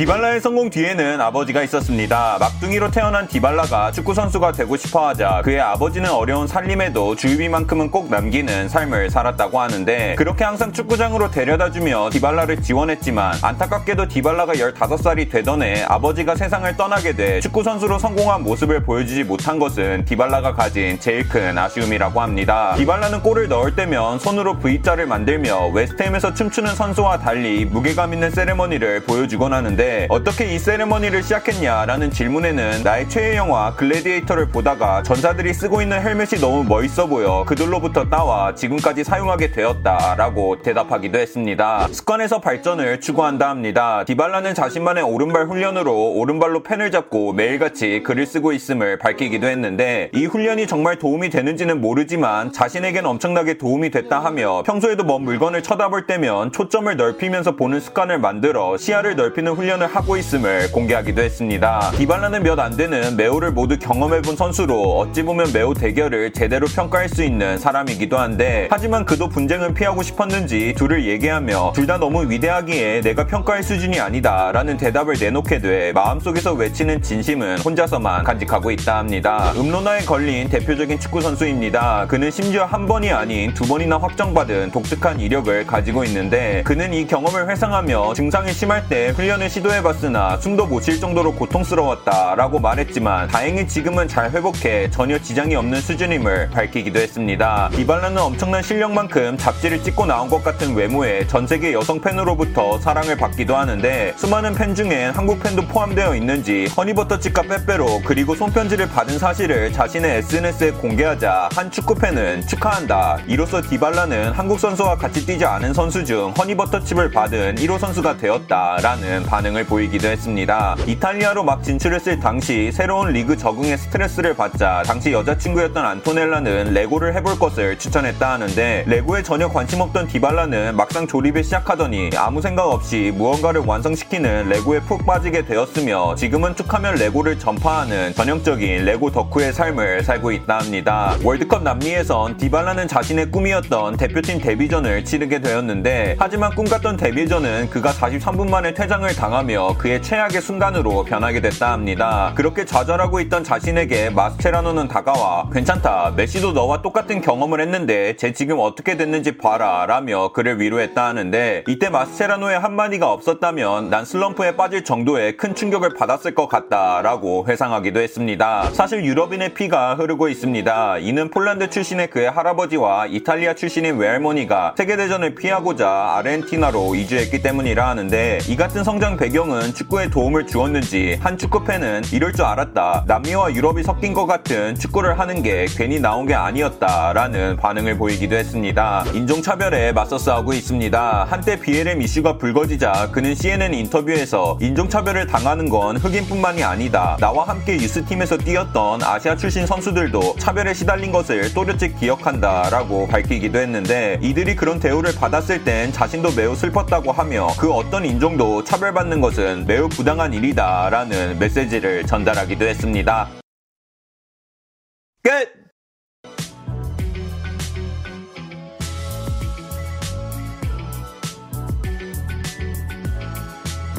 디발라의 성공 뒤에는 아버지가 있었습니다. 막둥이로 태어난 디발라가 축구 선수가 되고 싶어 하자 그의 아버지는 어려운 살림에도 주유비만큼은 꼭 남기는 삶을 살았다고 하는데 그렇게 항상 축구장으로 데려다 주며 디발라를 지원했지만 안타깝게도 디발라가 15살이 되던 해 아버지가 세상을 떠나게 돼 축구 선수로 성공한 모습을 보여주지 못한 것은 디발라가 가진 제일 큰 아쉬움이라고 합니다. 디발라는 골을 넣을 때면 손으로 V자를 만들며 웨스트햄에서 춤추는 선수와 달리 무게감 있는 세레머니를 보여주곤 하는데 어떻게 이 세레머니를 시작했냐라는 질문에는 나의 최애 영화 글래디에이터를 보다가 전사들이 쓰고 있는 헬멧이 너무 멋있어 보여 그들로부터 따와 지금까지 사용하게 되었다라고 대답하기도 했습니다. 습관에서 발전을 추구한다 합니다. 디발라는 자신만의 오른발 훈련으로 오른발로 펜을 잡고 매일같이 글을 쓰고 있음을 밝히기도 했는데 이 훈련이 정말 도움이 되는지는 모르지만 자신에겐 엄청나게 도움이 됐다 하며 평소에도 먼 물건을 쳐다볼 때면 초점을 넓히면서 보는 습관을 만들어 시야를 넓히는 훈련 훈련을 하고 있음을 공개하기도 했습니다. 디발라는 몇 안 되는 매우를 모두 경험해본 선수로 어찌 보면 매우 대결을 제대로 평가할 수 있는 사람이기도 한데 하지만 그도 분쟁은 피하고 싶었는지 둘을 얘기하며 둘 다 너무 위대하기에 내가 평가할 수준이 아니다 라는 대답을 내놓게 돼 마음속에서 외치는 진심은 혼자서만 간직하고 있다 합니다. 음로나에 걸린 대표적인 축구 선수입니다. 그는 심지어 한 번이 아닌 두 번이나 확진받은 독특한 이력을 가지고 있는데 그는 이 경험을 회상하며 증상이 심할 때 훈련을 시도 시도해봤으나 숨도 못 쉴 정도로 고통스러웠다라고 말했지만 다행히 지금은 잘 회복해 전혀 지장이 없는 수준임을 밝히기도 했습니다. 디발라는 엄청난 실력만큼 잡지를 찍고 나온 것 같은 외모에 전 세계 여성 팬으로부터 사랑을 받기도 하는데 수많은 팬 중엔 한국 팬도 포함되어 있는지 허니버터칩과 빼빼로 그리고 손편지를 받은 사실을 자신의 SNS에 공개하자 한 축구 팬은 축하한다. 이로써 디발라는 한국 선수와 같이 뛰지 않은 선수 중 허니버터칩을 받은 1호 선수가 되었다라는 반응 반응을 보이기도 했습니다. 이탈리아로 막 진출했을 당시 새로운 리그 적응에 스트레스를 받자 당시 여자친구였던 안토넬라는 레고를 해볼 것을 추천했다 하는데 레고에 전혀 관심 없던 디발라는 막상 조립에 시작하더니 아무 생각 없이 무언가를 완성시키는 레고에 푹 빠지게 되었으며 지금은 툭하면 레고를 전파하는 전형적인 레고 덕후의 삶을 살고 있다 합니다. 월드컵 남미에선 디발라는 자신의 꿈이었던 대표팀 데뷔전을 치르게 되었는데 하지만 꿈 같던 데뷔전은 그가 43분 만에 퇴장을 당하 당하며 그의 최악의 순간으로 변하게 됐다 합니다. 그렇게 좌절하고 있던 자신에게 마스체라노는 다가와 괜찮다. 메시도 너와 똑같은 경험을 했는데 쟤 지금 어떻게 됐는지 봐라 라며 그를 위로했다 하는데 이때 마스체라노의 한마디가 없었다면 난 슬럼프에 빠질 정도의 큰 충격을 받았을 것 같다라고 회상하기도 했습니다. 사실 유럽인의 피가 흐르고 있습니다. 이는 폴란드 출신의 그의 할아버지와 이탈리아 출신의 외할머니가 세계대전을 피하고자 아르헨티나로 이주했기 때문이라 하는데 이 같은 성장 배경 배경은 축구에 도움을 주었는지 한 축구팬은 이럴 줄 알았다. 남미와 유럽이 섞인 것 같은 축구를 하는 게 괜히 나온 게 아니었다라는 반응을 보이기도 했습니다. 인종차별에 맞서 싸우고 있습니다. 한때 BLM 이슈가 불거지자 그는 CNN 인터뷰에서 인종차별을 당하는 건 흑인뿐만이 아니다. 나와 함께 유스팀에서 뛰었던 아시아 출신 선수들도 차별에 시달린 것을 또렷이 기억한다라고 밝히기도 했는데 이들이 그런 대우를 받았을 땐 자신도 매우 슬펐다고 하며 그 어떤 인종도 차별받 는 것은 매우 부당한 일이다라는 메시지를 전달하기도 했습니다. 끝!